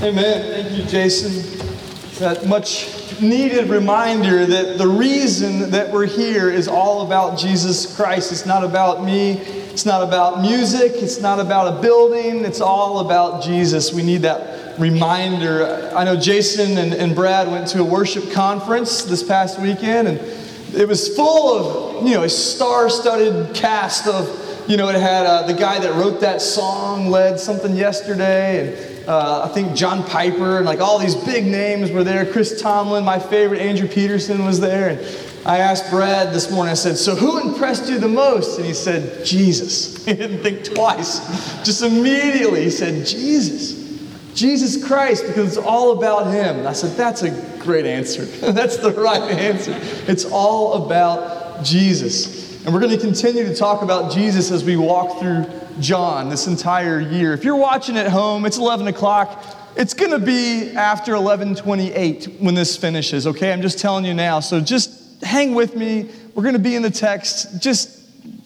Amen. Thank you, Jason. That much needed reminder that the reason that we're here is all about Jesus Christ. It's not about me, it's not about music, it's not about a building, it's all about Jesus. We need that reminder. I know Jason and, and Brad went to a worship conference this past weekend, and it was full of, you know, a star studded cast of, you know, it had uh, the guy that wrote that song led something yesterday, and uh, I think John Piper and like all these big names were there. Chris Tomlin, my favorite, Andrew Peterson was there. And I asked Brad this morning, I said, So who impressed you the most? And he said, Jesus. He didn't think twice. Just immediately, he said, Jesus. Jesus Christ, because it's all about Him. And I said, That's a great answer. That's the right answer. It's all about Jesus. And we're going to continue to talk about Jesus as we walk through John this entire year. If you're watching at home, it's 11 o'clock. It's going to be after 11:28 when this finishes. Okay, I'm just telling you now. So just hang with me. We're going to be in the text. Just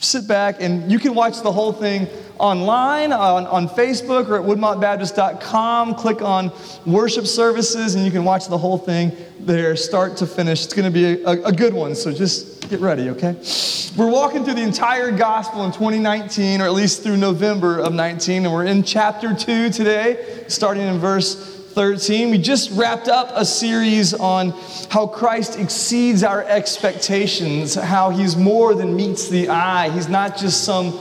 sit back and you can watch the whole thing online on, on Facebook or at woodmontbaptist.com. Click on worship services and you can watch the whole thing there, start to finish. It's going to be a, a good one. So just Get ready, okay? We're walking through the entire gospel in 2019, or at least through November of 19, and we're in chapter 2 today, starting in verse 13. We just wrapped up a series on how Christ exceeds our expectations, how he's more than meets the eye. He's not just some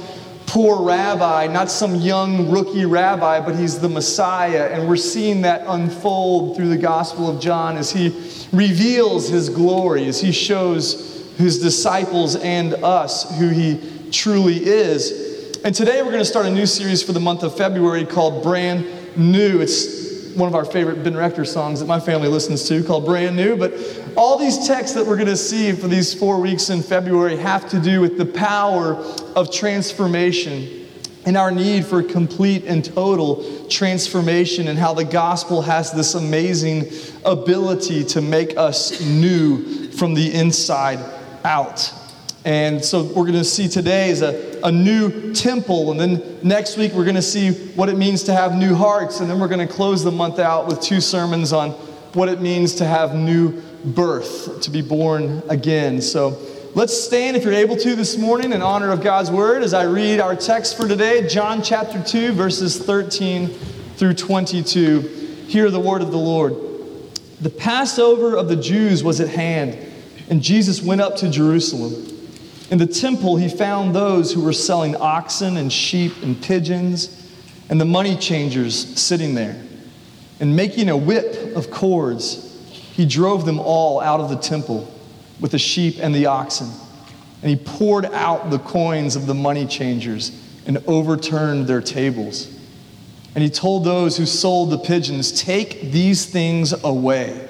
poor rabbi, not some young rookie rabbi, but he's the Messiah. And we're seeing that unfold through the Gospel of John as he reveals his glory, as he shows his disciples and us who he truly is. And today we're going to start a new series for the month of February called Brand New. It's one of our favorite Ben Rector songs that my family listens to called Brand New. But all these texts that we're going to see for these four weeks in February have to do with the power of transformation and our need for complete and total transformation, and how the gospel has this amazing ability to make us new from the inside out. And so we're going to see today is a, a new temple. And then next week we're going to see what it means to have new hearts. And then we're going to close the month out with two sermons on what it means to have new birth, to be born again. So let's stand if you're able to this morning in honor of God's word as I read our text for today, John chapter 2, verses 13 through 22. Hear the word of the Lord. The Passover of the Jews was at hand and Jesus went up to Jerusalem. In the temple, he found those who were selling oxen and sheep and pigeons, and the money changers sitting there. And making a whip of cords, he drove them all out of the temple with the sheep and the oxen. And he poured out the coins of the money changers and overturned their tables. And he told those who sold the pigeons, Take these things away.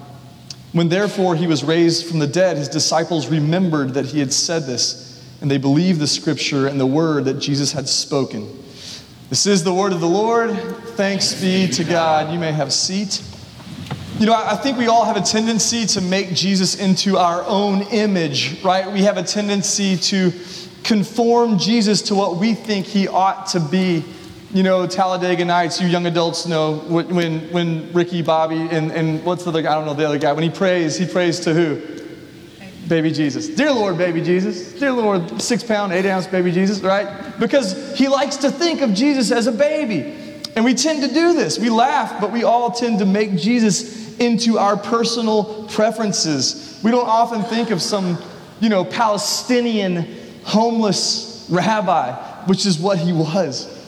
When therefore he was raised from the dead, his disciples remembered that he had said this, and they believed the scripture and the word that Jesus had spoken. This is the word of the Lord. Thanks be to God. You may have a seat. You know, I think we all have a tendency to make Jesus into our own image, right? We have a tendency to conform Jesus to what we think he ought to be you know, Talladega Nights, you young adults know when, when Ricky Bobby and, and what's the other guy? I don't know the other guy. When he prays, he prays to who? Baby Jesus. Dear Lord, baby Jesus. Dear Lord, six pound, eight ounce baby Jesus, right? Because he likes to think of Jesus as a baby. And we tend to do this. We laugh, but we all tend to make Jesus into our personal preferences. We don't often think of some, you know, Palestinian homeless rabbi, which is what he was.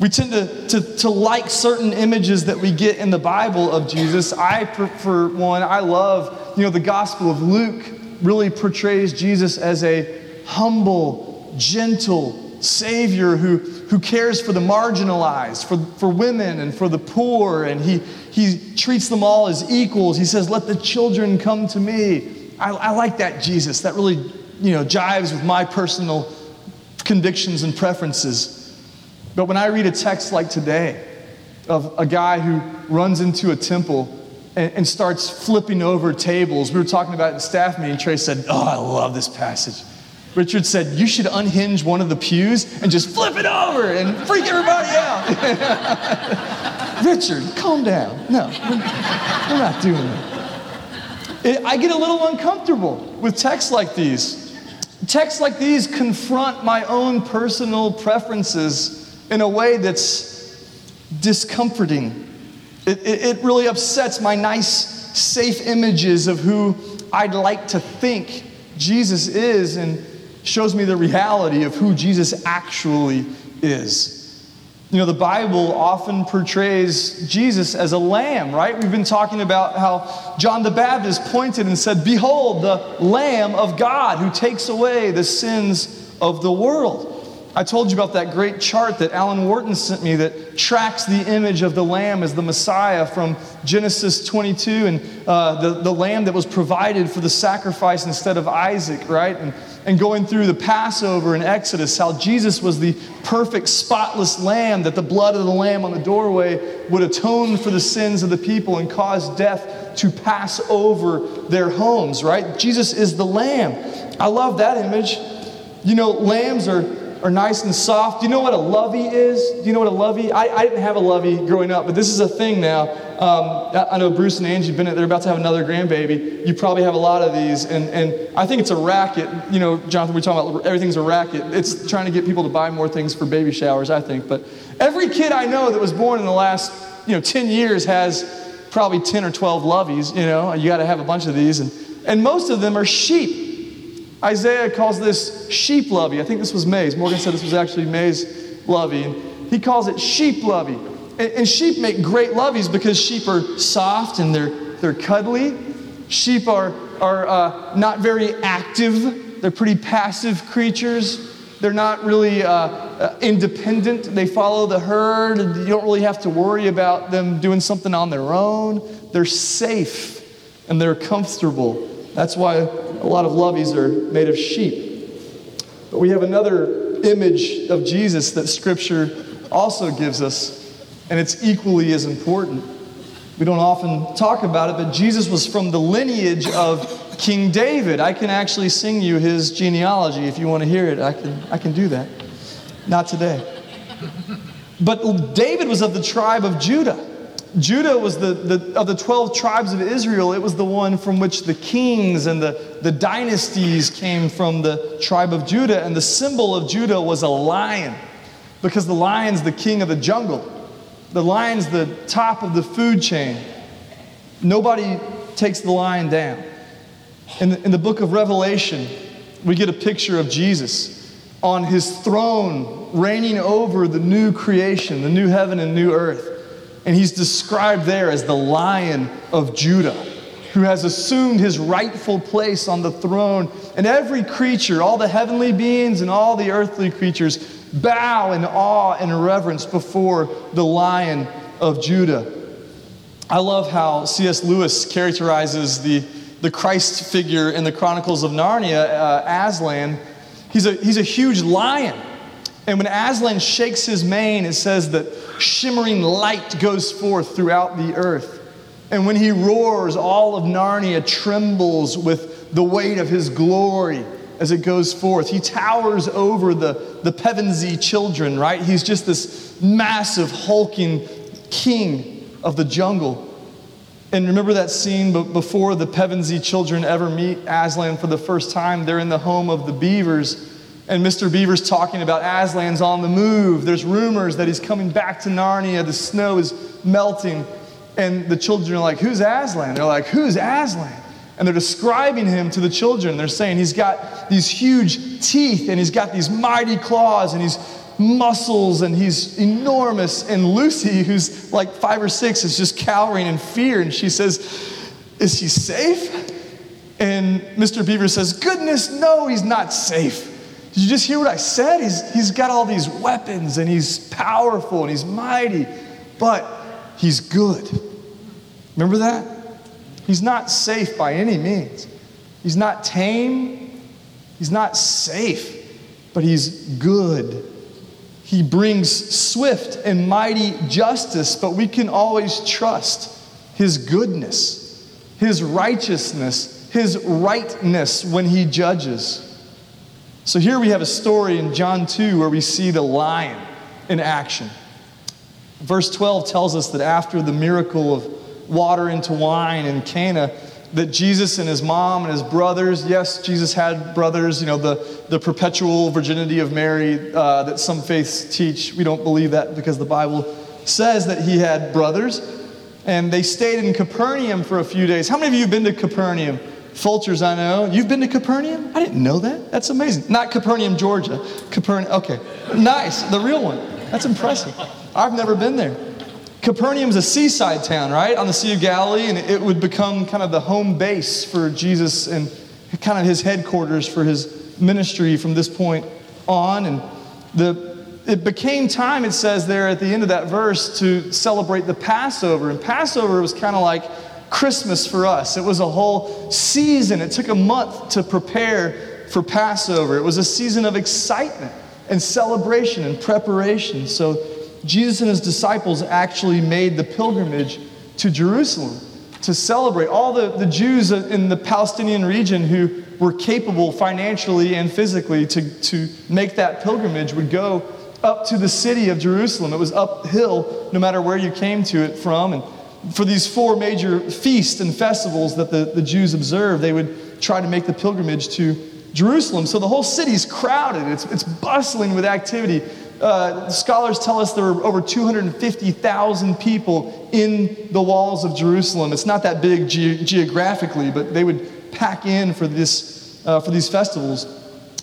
We tend to, to, to like certain images that we get in the Bible of Jesus. I, for one, I love, you know, the Gospel of Luke really portrays Jesus as a humble, gentle Savior who, who cares for the marginalized, for, for women and for the poor, and he, he treats them all as equals. He says, Let the children come to me. I, I like that Jesus. That really you know, jives with my personal convictions and preferences. But when I read a text like today of a guy who runs into a temple and, and starts flipping over tables, we were talking about it in staff meeting, Trey said, Oh, I love this passage. Richard said, You should unhinge one of the pews and just flip it over and freak everybody out. Richard, calm down. No, we're, we're not doing that. It, I get a little uncomfortable with texts like these. Texts like these confront my own personal preferences in a way that's discomforting. It, it, it, really upsets my nice, safe images of who I'd like to think Jesus is and shows me the reality of who Jesus actually is. You know, the Bible often portrays Jesus as a lamb, right? We've been talking about how John the Baptist pointed and said, Behold, the Lamb of God who takes away the sins of the world. I told you about that great chart that Alan Wharton sent me that tracks the image of the Lamb as the Messiah from Genesis 22 and uh, the, the lamb that was provided for the sacrifice instead of Isaac, right? And, and going through the Passover and Exodus, how Jesus was the perfect, spotless lamb, that the blood of the lamb on the doorway would atone for the sins of the people and cause death to pass over their homes, right? Jesus is the lamb. I love that image. You know, lambs are are nice and soft. Do you know what a lovey is? Do you know what a lovey? I, I didn't have a lovey growing up, but this is a thing now. Um, I know Bruce and Angie Bennett, they're about to have another grandbaby. You probably have a lot of these, and, and I think it's a racket. You know, Jonathan, we're talking about everything's a racket. It's trying to get people to buy more things for baby showers, I think. But every kid I know that was born in the last, you know, 10 years has probably 10 or 12 loveys, you know. You got to have a bunch of these. And, and most of them are sheep. Isaiah calls this sheep lovey. I think this was May's. Morgan said this was actually May's lovey. And he calls it sheep lovey. And, and sheep make great loveys because sheep are soft and they're, they're cuddly. Sheep are, are uh, not very active, they're pretty passive creatures. They're not really uh, uh, independent. They follow the herd. You don't really have to worry about them doing something on their own. They're safe and they're comfortable. That's why a lot of loveys are made of sheep. But we have another image of Jesus that Scripture also gives us, and it's equally as important. We don't often talk about it, but Jesus was from the lineage of King David. I can actually sing you his genealogy if you want to hear it. I can, I can do that. Not today. But David was of the tribe of Judah. Judah was the, the, of the 12 tribes of Israel, it was the one from which the kings and the, the dynasties came from the tribe of Judah. And the symbol of Judah was a lion, because the lion's the king of the jungle. The lion's the top of the food chain. Nobody takes the lion down. In the, in the book of Revelation, we get a picture of Jesus on his throne, reigning over the new creation, the new heaven and new earth. And he's described there as the lion of Judah, who has assumed his rightful place on the throne. And every creature, all the heavenly beings and all the earthly creatures, bow in awe and reverence before the lion of Judah. I love how C.S. Lewis characterizes the, the Christ figure in the Chronicles of Narnia, uh, Aslan. He's a, he's a huge lion. And when Aslan shakes his mane, it says that shimmering light goes forth throughout the earth. And when he roars, all of Narnia trembles with the weight of his glory as it goes forth. He towers over the, the Pevensie children, right? He's just this massive, hulking king of the jungle. And remember that scene before the Pevensie children ever meet Aslan for the first time? They're in the home of the beavers and Mr. Beaver's talking about Aslan's on the move. There's rumors that he's coming back to Narnia. The snow is melting. And the children are like, Who's Aslan? They're like, Who's Aslan? And they're describing him to the children. They're saying he's got these huge teeth and he's got these mighty claws and he's muscles and he's enormous. And Lucy, who's like five or six, is just cowering in fear. And she says, Is he safe? And Mr. Beaver says, Goodness, no, he's not safe. Did you just hear what I said? He's, he's got all these weapons and he's powerful and he's mighty, but he's good. Remember that? He's not safe by any means. He's not tame. He's not safe, but he's good. He brings swift and mighty justice, but we can always trust his goodness, his righteousness, his rightness when he judges. So here we have a story in John 2 where we see the lion in action. Verse 12 tells us that after the miracle of water into wine in Cana, that Jesus and his mom and his brothers, yes, Jesus had brothers, you know, the, the perpetual virginity of Mary uh, that some faiths teach. We don't believe that because the Bible says that he had brothers. And they stayed in Capernaum for a few days. How many of you have been to Capernaum? Fulchers, I know. You've been to Capernaum? I didn't know that. That's amazing. Not Capernaum, Georgia. Capernaum, okay. Nice, the real one. That's impressive. I've never been there. Capernaum's a seaside town, right, on the Sea of Galilee, and it would become kind of the home base for Jesus and kind of his headquarters for his ministry from this point on. And the, it became time, it says there at the end of that verse, to celebrate the Passover. And Passover was kind of like Christmas for us. It was a whole season. It took a month to prepare for Passover. It was a season of excitement and celebration and preparation. So Jesus and his disciples actually made the pilgrimage to Jerusalem to celebrate. All the, the Jews in the Palestinian region who were capable financially and physically to, to make that pilgrimage would go up to the city of Jerusalem. It was uphill no matter where you came to it from. And for these four major feasts and festivals that the, the Jews observed, they would try to make the pilgrimage to Jerusalem. So the whole city's crowded, it's, it's bustling with activity. Uh, scholars tell us there were over 250,000 people in the walls of Jerusalem. It's not that big ge- geographically, but they would pack in for, this, uh, for these festivals.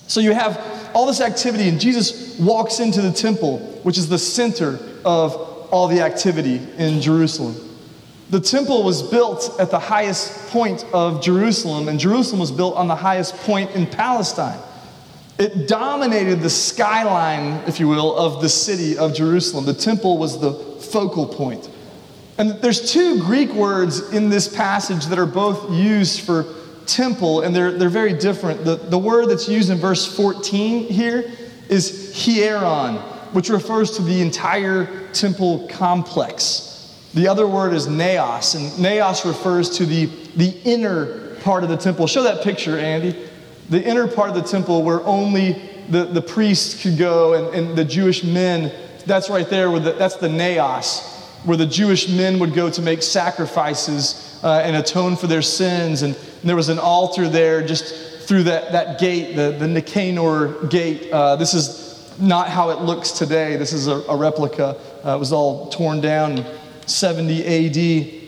So you have all this activity, and Jesus walks into the temple, which is the center of all the activity in Jerusalem. The temple was built at the highest point of Jerusalem, and Jerusalem was built on the highest point in Palestine. It dominated the skyline, if you will, of the city of Jerusalem. The temple was the focal point. And there's two Greek words in this passage that are both used for temple, and they're, they're very different. The, the word that's used in verse 14 here is hieron, which refers to the entire temple complex. The other word is naos, and naos refers to the, the inner part of the temple. Show that picture, Andy. The inner part of the temple where only the, the priests could go and, and the Jewish men. That's right there, where the, that's the naos, where the Jewish men would go to make sacrifices uh, and atone for their sins. And, and, there was an altar there just through that, that gate, the, the Nicanor gate. Uh, this is not how it looks today. This is a, a replica. Uh, it was all torn down. 70 AD.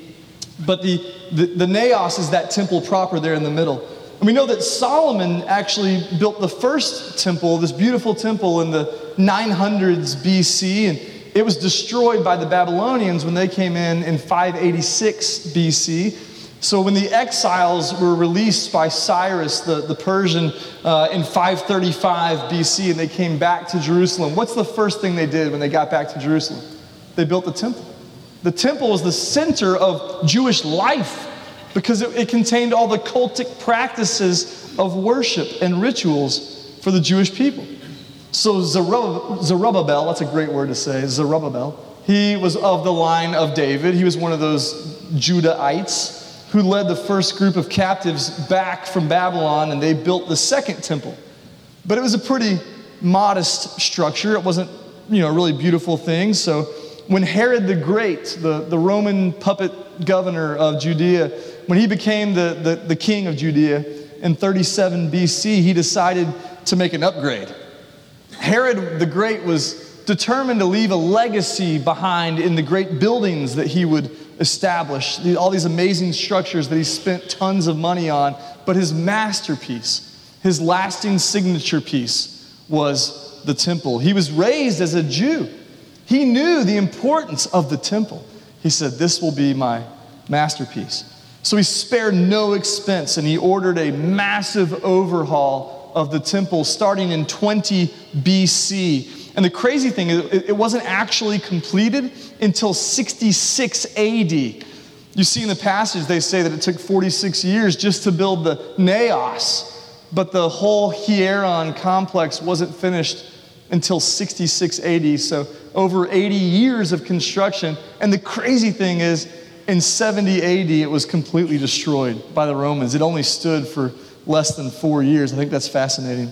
But the, the, the Naos is that temple proper there in the middle. And we know that Solomon actually built the first temple, this beautiful temple, in the 900s BC, and it was destroyed by the Babylonians when they came in in 586 BC. So when the exiles were released by Cyrus, the, the Persian, uh, in 535 BC, and they came back to Jerusalem, what's the first thing they did when they got back to Jerusalem? They built the temple. The temple was the center of Jewish life because it, it contained all the cultic practices of worship and rituals for the Jewish people. So Zerubbabel, that's a great word to say, Zerubbabel, he was of the line of David. He was one of those Judahites who led the first group of captives back from Babylon, and they built the second temple. But it was a pretty modest structure. It wasn't, you know, a really beautiful thing. So when Herod the Great, the, the Roman puppet governor of Judea, when he became the, the, the king of Judea in 37 BC, he decided to make an upgrade. Herod the Great was determined to leave a legacy behind in the great buildings that he would establish, all these amazing structures that he spent tons of money on. But his masterpiece, his lasting signature piece, was the temple. He was raised as a Jew. He knew the importance of the temple. He said, This will be my masterpiece. So he spared no expense and he ordered a massive overhaul of the temple starting in 20 BC. And the crazy thing is, it wasn't actually completed until 66 AD. You see in the passage, they say that it took 46 years just to build the Naos, but the whole Hieron complex wasn't finished until 66 AD. So over 80 years of construction. And the crazy thing is, in 70 AD, it was completely destroyed by the Romans. It only stood for less than four years. I think that's fascinating.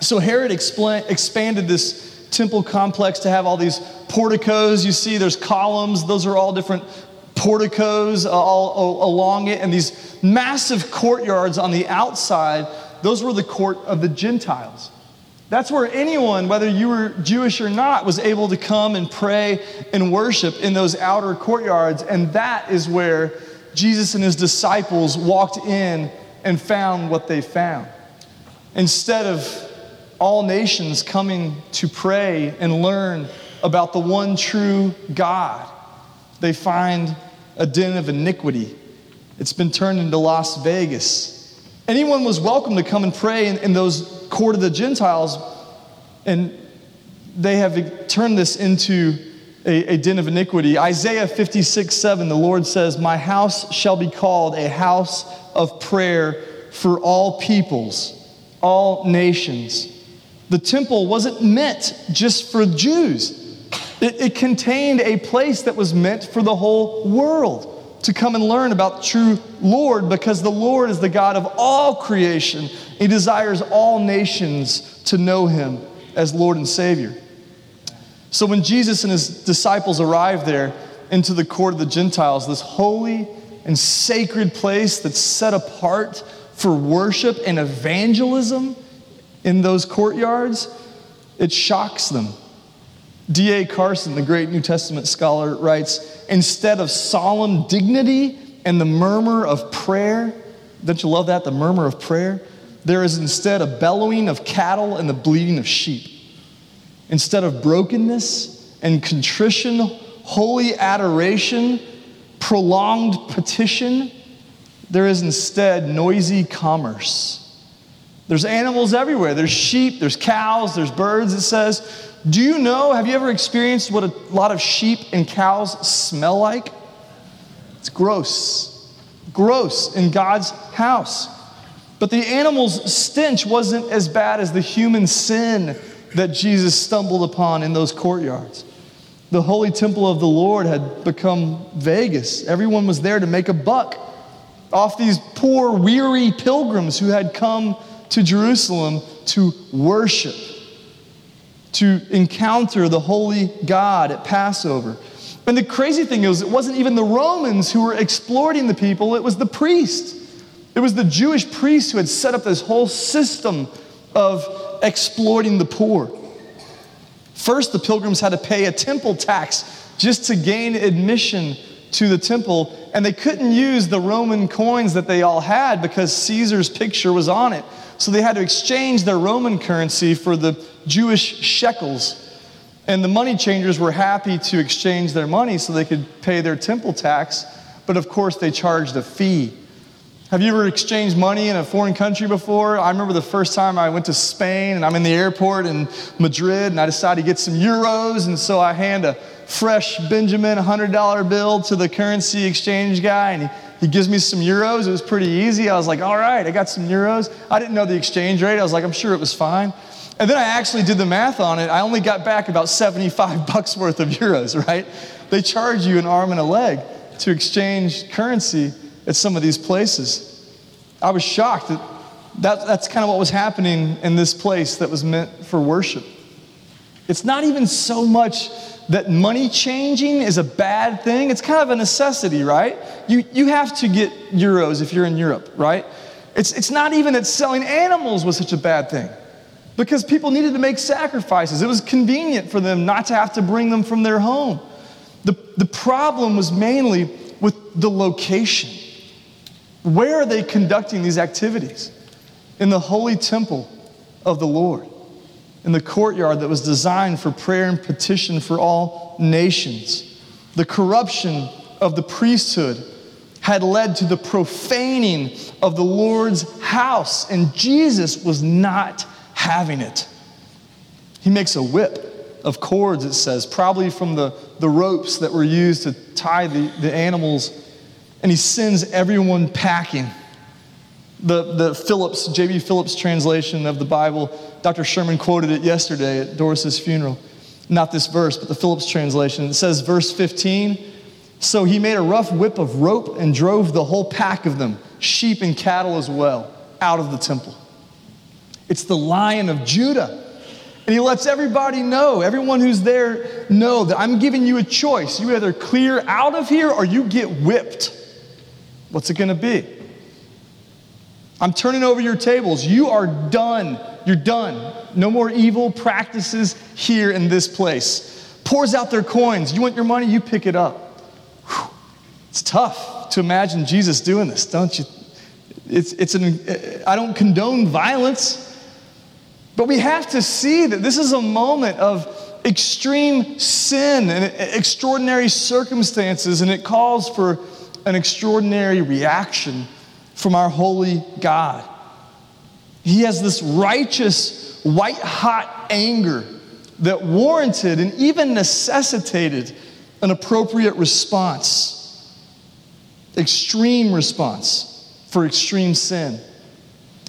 So Herod expl- expanded this temple complex to have all these porticos. You see, there's columns, those are all different porticos uh, all, all along it, and these massive courtyards on the outside. Those were the court of the Gentiles. That's where anyone, whether you were Jewish or not, was able to come and pray and worship in those outer courtyards. And that is where Jesus and his disciples walked in and found what they found. Instead of all nations coming to pray and learn about the one true God, they find a den of iniquity. It's been turned into Las Vegas. Anyone was welcome to come and pray in, in those court of the Gentiles, and they have turned this into a, a den of iniquity. Isaiah 56 7, the Lord says, My house shall be called a house of prayer for all peoples, all nations. The temple wasn't meant just for Jews, it, it contained a place that was meant for the whole world to come and learn about the true Lord because the Lord is the God of all creation. He desires all nations to know him as Lord and Savior. So when Jesus and his disciples arrived there into the court of the Gentiles, this holy and sacred place that's set apart for worship and evangelism in those courtyards, it shocks them. D.A. Carson, the great New Testament scholar, writes Instead of solemn dignity and the murmur of prayer, don't you love that? The murmur of prayer? There is instead a bellowing of cattle and the bleating of sheep. Instead of brokenness and contrition, holy adoration, prolonged petition, there is instead noisy commerce. There's animals everywhere. There's sheep, there's cows, there's birds, it says. Do you know, have you ever experienced what a lot of sheep and cows smell like? It's gross. Gross in God's house. But the animal's stench wasn't as bad as the human sin that Jesus stumbled upon in those courtyards. The holy temple of the Lord had become Vegas. Everyone was there to make a buck off these poor, weary pilgrims who had come to Jerusalem to worship to encounter the holy God at Passover. And the crazy thing is, it wasn't even the Romans who were exploiting the people, it was the priests. It was the Jewish priests who had set up this whole system of exploiting the poor. First, the pilgrims had to pay a temple tax just to gain admission to the temple, and they couldn't use the Roman coins that they all had because Caesar's picture was on it. So they had to exchange their Roman currency for the Jewish shekels. And the money changers were happy to exchange their money so they could pay their temple tax, but of course they charged a fee. Have you ever exchanged money in a foreign country before? I remember the first time I went to Spain and I'm in the airport in Madrid and I decided to get some euros, and so I hand a fresh Benjamin $100 bill to the currency exchange guy, and he he gives me some euros. It was pretty easy. I was like, all right, I got some euros. I didn't know the exchange rate. I was like, I'm sure it was fine. And then I actually did the math on it. I only got back about 75 bucks worth of euros, right? They charge you an arm and a leg to exchange currency at some of these places. I was shocked that, that that's kind of what was happening in this place that was meant for worship. It's not even so much that money changing is a bad thing. It's kind of a necessity, right? You, you have to get euros if you're in Europe, right? It's, it's not even that selling animals was such a bad thing because people needed to make sacrifices. It was convenient for them not to have to bring them from their home. The, the problem was mainly with the location. Where are they conducting these activities? In the holy temple of the Lord in the courtyard that was designed for prayer and petition for all nations. The corruption of the priesthood had led to the profaning of the Lord's house, and Jesus was not having it. He makes a whip of cords, it says, probably from the, the ropes that were used to tie the, the animals, and he sends everyone packing. The, the Phillips, J.B. Phillips translation of the Bible, Dr. Sherman quoted it yesterday at Doris's funeral. Not this verse, but the Phillips translation. It says, verse 15, so he made a rough whip of rope and drove the whole pack of them, sheep and cattle as well, out of the temple. It's the lion of Judah. And he lets everybody know, everyone who's there, know that I'm giving you a choice. You either clear out of here or you get whipped. What's it going to be? I'm turning over your tables. You are done. You're done. No more evil practices here in this place. Pours out their coins. You want your money? You pick it up. Whew. It's tough to imagine Jesus doing this, don't you? It's, it's an, I don't condone violence, but we have to see that this is a moment of extreme sin and extraordinary circumstances, and it calls for an extraordinary reaction from our holy God. He has this righteous, white hot anger that warranted and even necessitated an appropriate response, extreme response for extreme sin.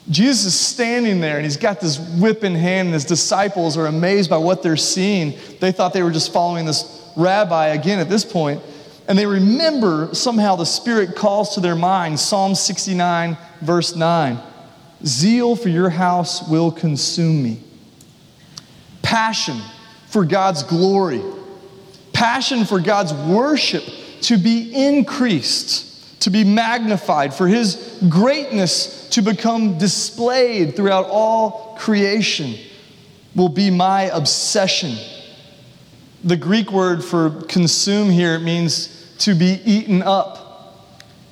Jesus is standing there and he's got this whip in hand, and his disciples are amazed by what they're seeing. They thought they were just following this rabbi again at this point, and they remember somehow the Spirit calls to their mind Psalm 69, verse 9 Zeal for your house will consume me. Passion for God's glory passion for God's worship to be increased, to be magnified, for His greatness to become displayed throughout all creation will be my obsession. The Greek word for consume here means to be eaten up.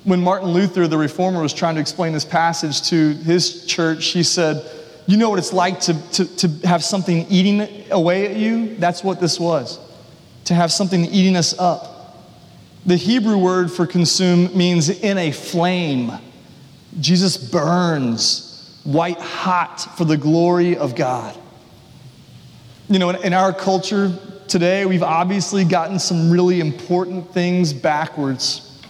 When Martin Luther, the reformer, was trying to explain this passage to his church, he said, You know what it's like to, to, to have something eating away at you? That's what this was to have something eating us up. The Hebrew word for consume means in a flame. Jesus burns white hot for the glory of God. You know, in, in our culture today, we've obviously gotten some really important things backwards.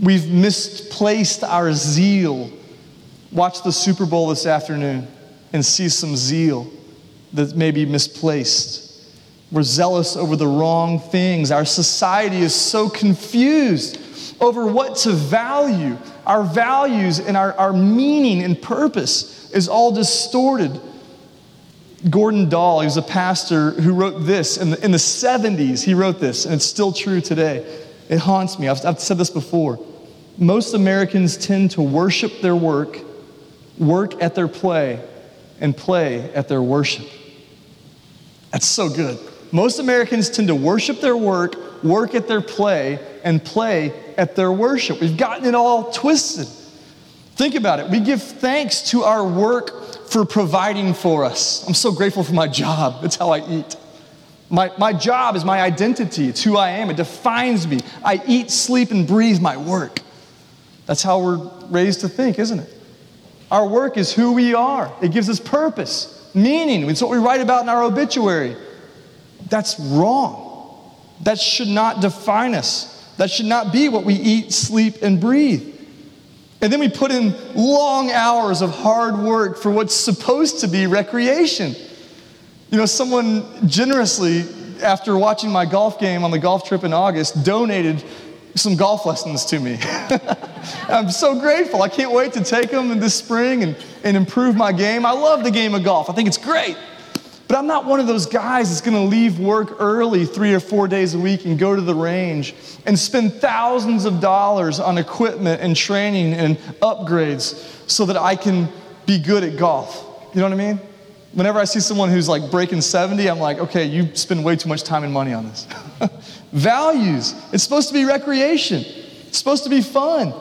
We've misplaced our zeal. Watch the Super Bowl this afternoon and see some zeal that may be misplaced. We're zealous over the wrong things. Our society is so confused over what to value. Our values and our, our meaning and purpose is all distorted. Gordon Dahl, he was a pastor who wrote this in the, in the 70s. He wrote this, and it's still true today. It haunts me. I've, I've said this before. Most Americans tend to worship their work, work at their play, and play at their worship. That's so good. Most Americans tend to worship their work, work at their play, and play at their worship. We've gotten it all twisted. Think about it. We give thanks to our work for providing for us. I'm so grateful for my job. It's how I eat. My, my job is my identity. It's who I am. It defines me. I eat, sleep, and breathe my work. That's how we're raised to think, isn't it? Our work is who we are, it gives us purpose, meaning. It's what we write about in our obituary. That's wrong. That should not define us. That should not be what we eat, sleep, and breathe. And then we put in long hours of hard work for what's supposed to be recreation. You know, someone generously, after watching my golf game on the golf trip in August, donated some golf lessons to me. I'm so grateful. I can't wait to take them in this spring and, and improve my game. I love the game of golf, I think it's great. But I'm not one of those guys that's going to leave work early three or four days a week and go to the range and spend thousands of dollars on equipment and training and upgrades so that I can be good at golf. You know what I mean? Whenever I see someone who's like breaking 70, I'm like, okay, you spend way too much time and money on this. Values. It's supposed to be recreation, it's supposed to be fun.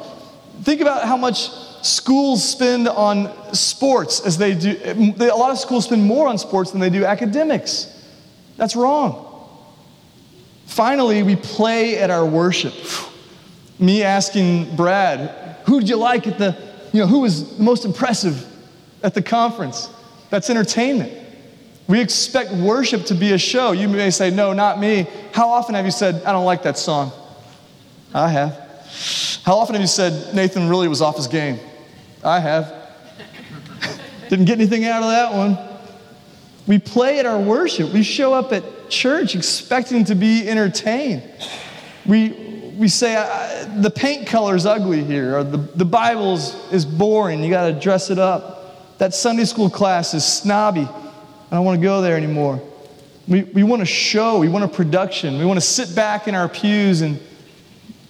Think about how much schools spend on sports as they do. A lot of schools spend more on sports than they do academics. That's wrong. Finally, we play at our worship. Me asking Brad, who did you like at the, you know, who was most impressive at the conference? That's entertainment. We expect worship to be a show. You may say, no, not me. How often have you said, I don't like that song? I have. How often have you said, Nathan really was off his game? I have. Didn't get anything out of that one. We play at our worship. We show up at church expecting to be entertained. We, we say, the paint color's ugly here, or the, the Bible is boring. You got to dress it up. That Sunday school class is snobby. I don't want to go there anymore. We, we want a show, we want a production. We want to sit back in our pews and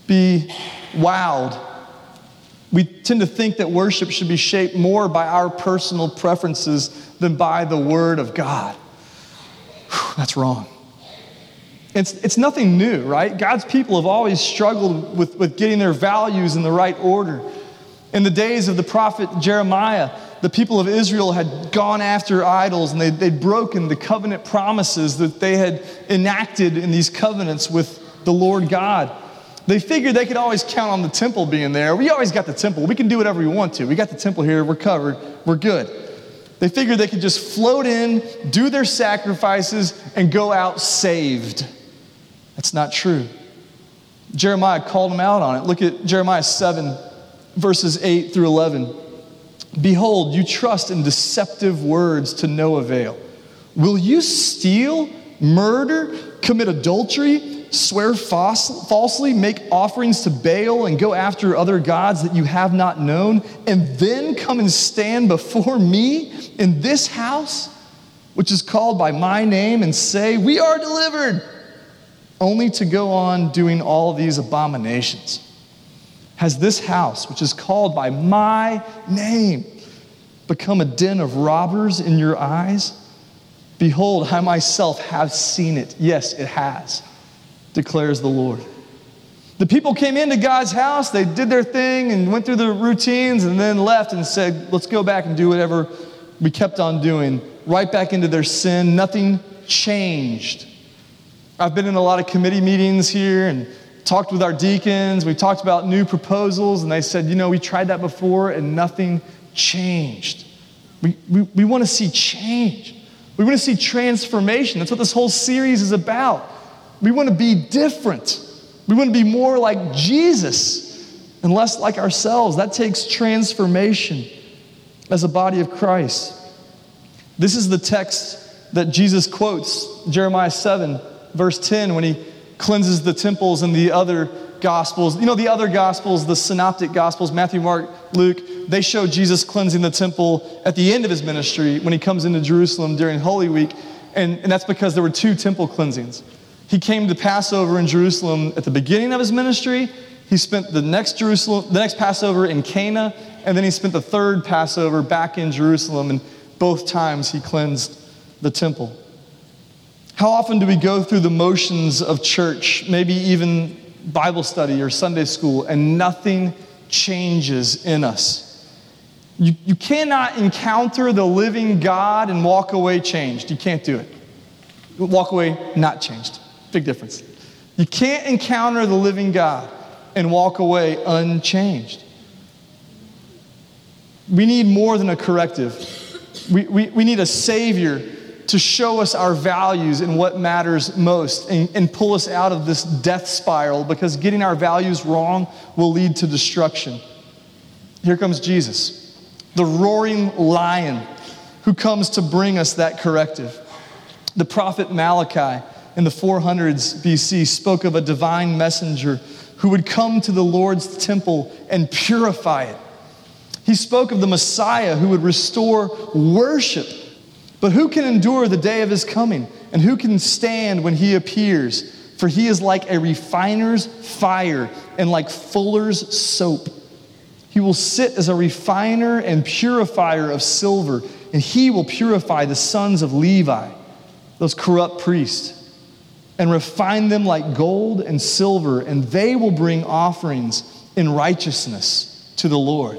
be wowed. We tend to think that worship should be shaped more by our personal preferences than by the Word of God. Whew, that's wrong. It's, it's nothing new, right? God's people have always struggled with, with getting their values in the right order. In the days of the prophet Jeremiah, the people of Israel had gone after idols and they, they'd broken the covenant promises that they had enacted in these covenants with the Lord God. They figured they could always count on the temple being there. We always got the temple. We can do whatever we want to. We got the temple here. We're covered. We're good. They figured they could just float in, do their sacrifices, and go out saved. That's not true. Jeremiah called them out on it. Look at Jeremiah 7, verses 8 through 11. Behold, you trust in deceptive words to no avail. Will you steal, murder, commit adultery, swear falsely, make offerings to Baal, and go after other gods that you have not known, and then come and stand before me in this house, which is called by my name, and say, We are delivered, only to go on doing all these abominations? Has this house, which is called by my name, become a den of robbers in your eyes? Behold, I myself have seen it. Yes, it has, declares the Lord. The people came into God's house, they did their thing and went through the routines and then left and said, Let's go back and do whatever we kept on doing. Right back into their sin. Nothing changed. I've been in a lot of committee meetings here and talked with our deacons. We talked about new proposals, and they said, you know, we tried that before and nothing changed. We, we, we want to see change. We want to see transformation. That's what this whole series is about. We want to be different. We want to be more like Jesus and less like ourselves. That takes transformation as a body of Christ. This is the text that Jesus quotes, Jeremiah 7, verse 10, when he cleanses the temples and the other gospels. You know, the other gospels, the synoptic gospels, Matthew, Mark, Luke, they show Jesus cleansing the temple at the end of his ministry when he comes into Jerusalem during Holy Week. And, and that's because there were two temple cleansings. He came to Passover in Jerusalem at the beginning of his ministry. He spent the next Jerusalem, the next Passover in Cana, and then he spent the third Passover back in Jerusalem. And both times he cleansed the temple. How often do we go through the motions of church, maybe even Bible study or Sunday school, and nothing changes in us? You, you cannot encounter the living God and walk away changed. You can't do it. Walk away not changed. Big difference. You can't encounter the living God and walk away unchanged. We need more than a corrective. We, we, we need a Savior to show us our values and what matters most and, and pull us out of this death spiral because getting our values wrong will lead to destruction. Here comes Jesus, the roaring lion who comes to bring us that corrective. The prophet Malachi in the 400s BC spoke of a divine messenger who would come to the Lord's temple and purify it. He spoke of the Messiah who would restore worship but who can endure the day of his coming? And who can stand when he appears? For he is like a refiner's fire and like fuller's soap. He will sit as a refiner and purifier of silver, and he will purify the sons of Levi, those corrupt priests, and refine them like gold and silver, and they will bring offerings in righteousness to the Lord.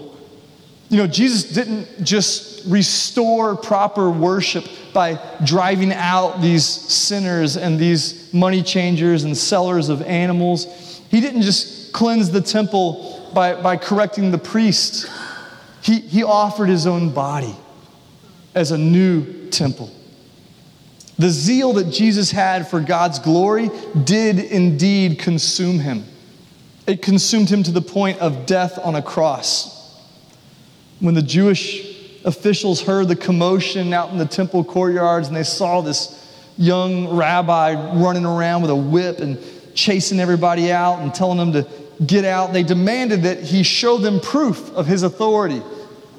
You know, Jesus didn't just restore proper worship by driving out these sinners and these money changers and sellers of animals. He didn't just cleanse the temple by, by correcting the priests. He, he offered his own body as a new temple. The zeal that Jesus had for God's glory did indeed consume him. It consumed him to the point of death on a cross. When the Jewish officials heard the commotion out in the temple courtyards and they saw this young rabbi running around with a whip and chasing everybody out and telling them to get out, they demanded that he show them proof of his authority.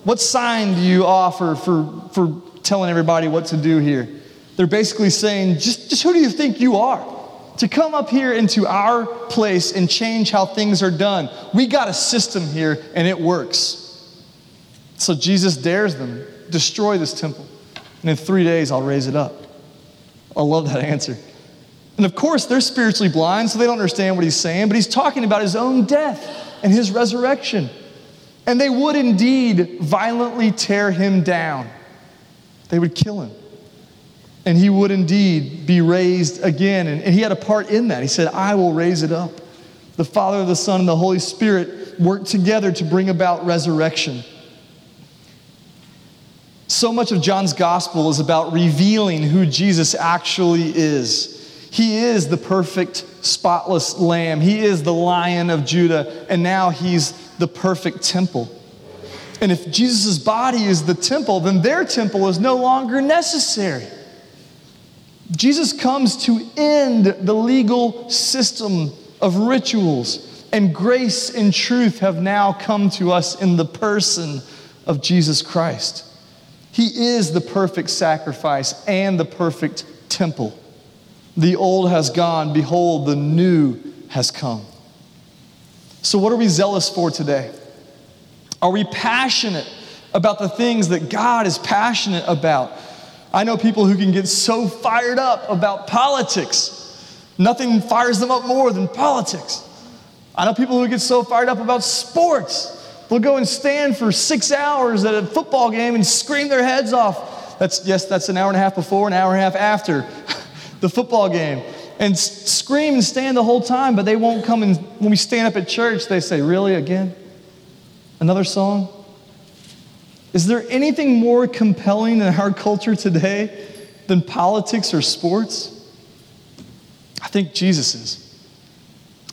What sign do you offer for, for telling everybody what to do here? They're basically saying, just, just who do you think you are? To come up here into our place and change how things are done. We got a system here and it works. So Jesus dares them destroy this temple, and in three days I'll raise it up. I love that answer. And of course, they're spiritually blind, so they don't understand what he's saying, but he's talking about his own death and his resurrection. And they would indeed violently tear him down, they would kill him. And he would indeed be raised again. And, and he had a part in that. He said, I will raise it up. The Father, the Son, and the Holy Spirit worked together to bring about resurrection. So much of John's gospel is about revealing who Jesus actually is. He is the perfect, spotless lamb. He is the lion of Judah, and now he's the perfect temple. And if Jesus' body is the temple, then their temple is no longer necessary. Jesus comes to end the legal system of rituals, and grace and truth have now come to us in the person of Jesus Christ. He is the perfect sacrifice and the perfect temple. The old has gone, behold, the new has come. So, what are we zealous for today? Are we passionate about the things that God is passionate about? I know people who can get so fired up about politics. Nothing fires them up more than politics. I know people who get so fired up about sports. They'll go and stand for six hours at a football game and scream their heads off. That's, yes, that's an hour and a half before, an hour and a half after the football game and scream and stand the whole time, but they won't come and when we stand up at church, they say, Really, again? Another song? Is there anything more compelling in our culture today than politics or sports? I think Jesus is.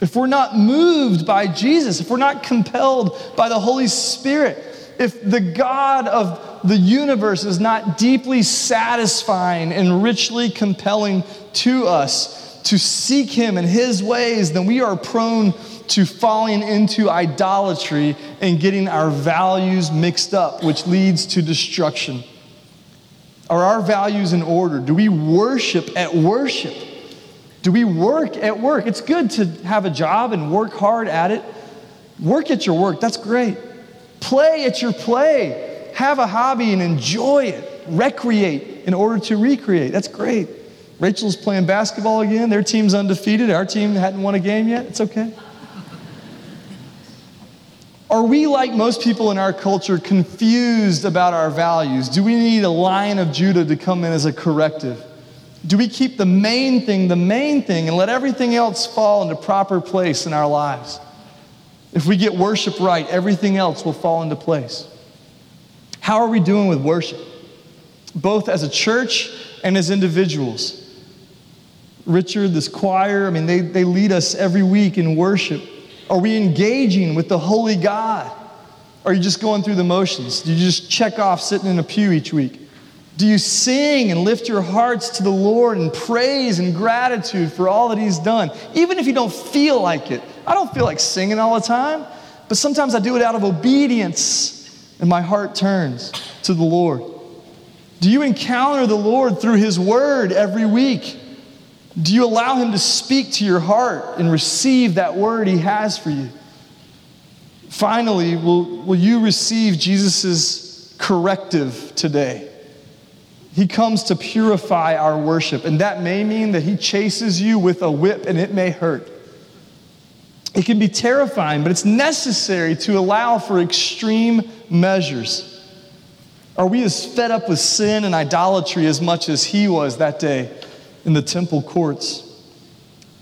If we're not moved by Jesus, if we're not compelled by the Holy Spirit, if the God of the universe is not deeply satisfying and richly compelling to us to seek Him in His ways, then we are prone to falling into idolatry and getting our values mixed up, which leads to destruction. Are our values in order? Do we worship at worship? Do we work at work? It's good to have a job and work hard at it. Work at your work, that's great. Play at your play have a hobby and enjoy it, recreate in order to recreate. That's great. Rachel's playing basketball again. Their team's undefeated. Our team hadn't won a game yet. It's okay. Are we, like most people in our culture, confused about our values? Do we need a lion of Judah to come in as a corrective? Do we keep the main thing the main thing and let everything else fall into proper place in our lives? If we get worship right, everything else will fall into place. How are we doing with worship? Both as a church and as individuals. Richard, this choir, I mean, they, they lead us every week in worship. Are we engaging with the Holy God? Or are you just going through the motions? Do you just check off sitting in a pew each week? Do you sing and lift your hearts to the Lord and praise and gratitude for all that He's done? Even if you don't feel like it. I don't feel like singing all the time, but sometimes I do it out of obedience and my heart turns to the Lord? Do you encounter the Lord through His Word every week? Do you allow Him to speak to your heart and receive that word He has for you? Finally, will, will you receive Jesus' corrective today? He comes to purify our worship, and that may mean that He chases you with a whip and it may hurt. It can be terrifying, but it's necessary to allow for extreme measures. Are we as fed up with sin and idolatry as much as he was that day in the temple courts?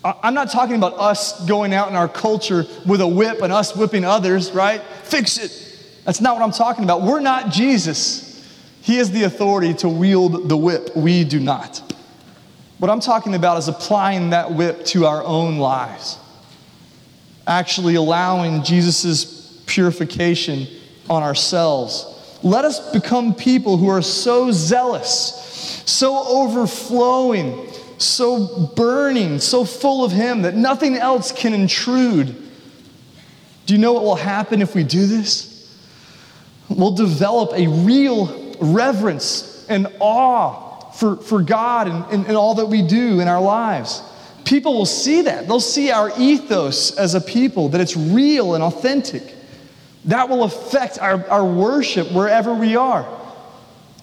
I'm not talking about us going out in our culture with a whip and us whipping others, right? Fix it. That's not what I'm talking about. We're not Jesus. He has the authority to wield the whip. We do not. What I'm talking about is applying that whip to our own lives, actually allowing Jesus' purification on ourselves. Let us become people who are so zealous, so overflowing, so burning, so full of Him that nothing else can intrude. Do you know what will happen if we do this? We'll develop a real reverence and awe for, for God and, and, and all that we do in our lives. People will see that. They'll see our ethos as a people, that it's real and authentic. That will affect our, our worship wherever we are.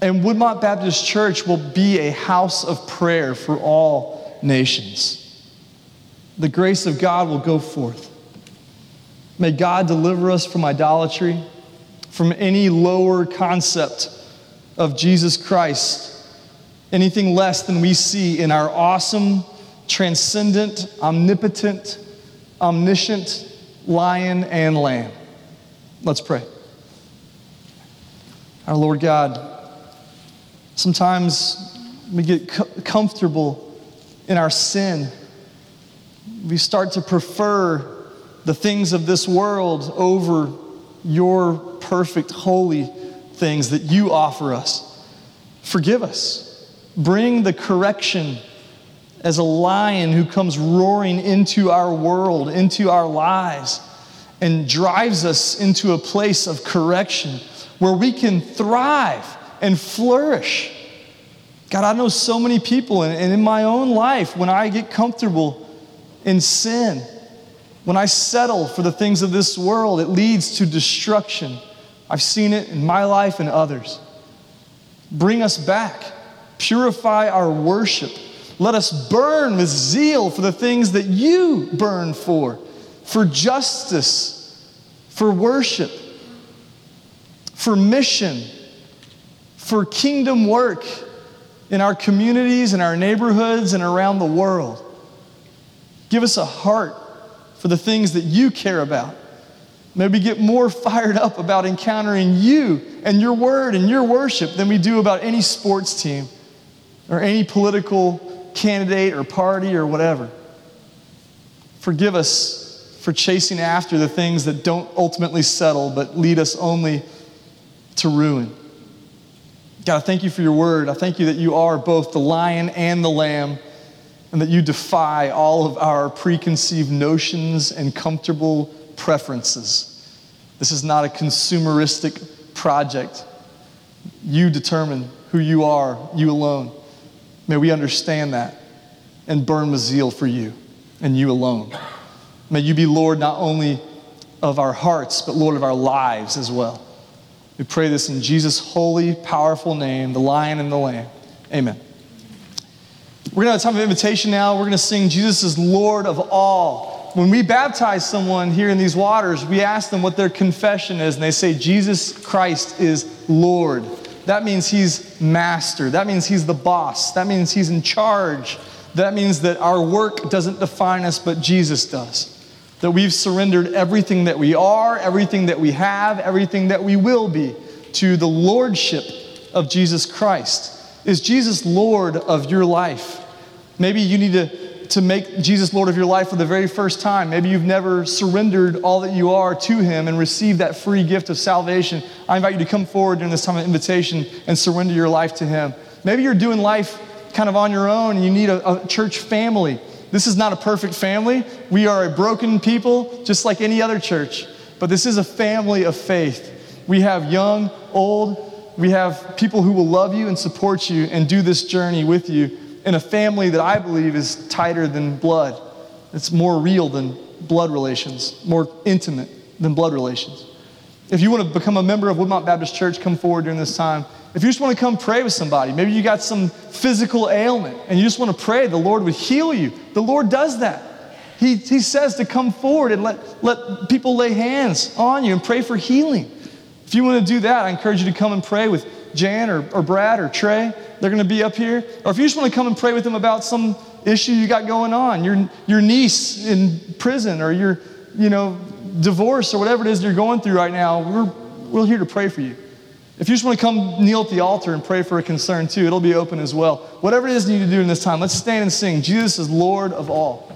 And Woodmont Baptist Church will be a house of prayer for all nations. The grace of God will go forth. May God deliver us from idolatry, from any lower concept of Jesus Christ anything less than we see in our awesome, transcendent, omnipotent, omniscient lion and lamb. Let's pray. Our Lord God, sometimes we get co- comfortable in our sin. We start to prefer the things of this world over your perfect, holy, things that you offer us. Forgive us. Bring the correction as a lion who comes roaring into our world, into our lives, and drives us into a place of correction where we can thrive and flourish. God, I know so many people, and in my own life, when I get comfortable in sin, when I settle for the things of this world, it leads to destruction. I've seen it in my life and others. Bring us back. Purify our worship. Let us burn with zeal for the things that you burn for, for justice, for worship, for mission, for kingdom work in our communities, in our neighborhoods, and around the world. Give us a heart for the things that you care about. May we get more fired up about encountering you and your word and your worship than we do about any sports team or any political candidate or party or whatever. Forgive us for chasing after the things that don't ultimately settle but lead us only to ruin. God, I thank you for your word. I thank you that you are both the lion and the lamb, and that you defy all of our preconceived notions and comfortable preferences. This is not a consumeristic project. You determine who you are, you alone. May we understand that and burn with zeal for you and you alone. May you be Lord not only of our hearts, but Lord of our lives as well. We pray this in Jesus' holy, powerful name, the lion and the lamb. Amen. We're going to have a time of invitation now. We're going to sing Jesus is Lord of all when we baptize someone here in these waters, we ask them what their confession is, and they say, Jesus Christ is Lord. That means he's master. That means he's the boss. That means he's in charge. That means that our work doesn't define us, but Jesus does. That we've surrendered everything that we are, everything that we have, everything that we will be to the lordship of Jesus Christ. Is Jesus Lord of your life? Maybe you need to to make Jesus Lord of your life for the very first time. Maybe you've never surrendered all that you are to Him and received that free gift of salvation. I invite you to come forward during this time of invitation and surrender your life to Him. Maybe you're doing life kind of on your own and you need a, a church family. This is not a perfect family. We are a broken people, just like any other church. But this is a family of faith. We have young, old, we have people who will love you and support you and do this journey with you in a family that I believe is tighter than blood. It's more real than blood relations, more intimate than blood relations. If you want to become a member of Woodmont Baptist Church, come forward during this time. If you just want to come pray with somebody, maybe you got some physical ailment and you just want to pray, the Lord would heal you. The Lord does that. He, he says to come forward and let, let people lay hands on you and pray for healing. If you want to do that, I encourage you to come and pray with Jan or, or Brad or Trey. They're going to be up here. Or if you just want to come and pray with them about some issue you got going on, your, your niece in prison, or your, you know, divorce, or whatever it is you're going through right now, we're, we're here to pray for you. If you just want to come kneel at the altar and pray for a concern too, it'll be open as well. Whatever it is you need to do in this time, let's stand and sing. Jesus is Lord of all.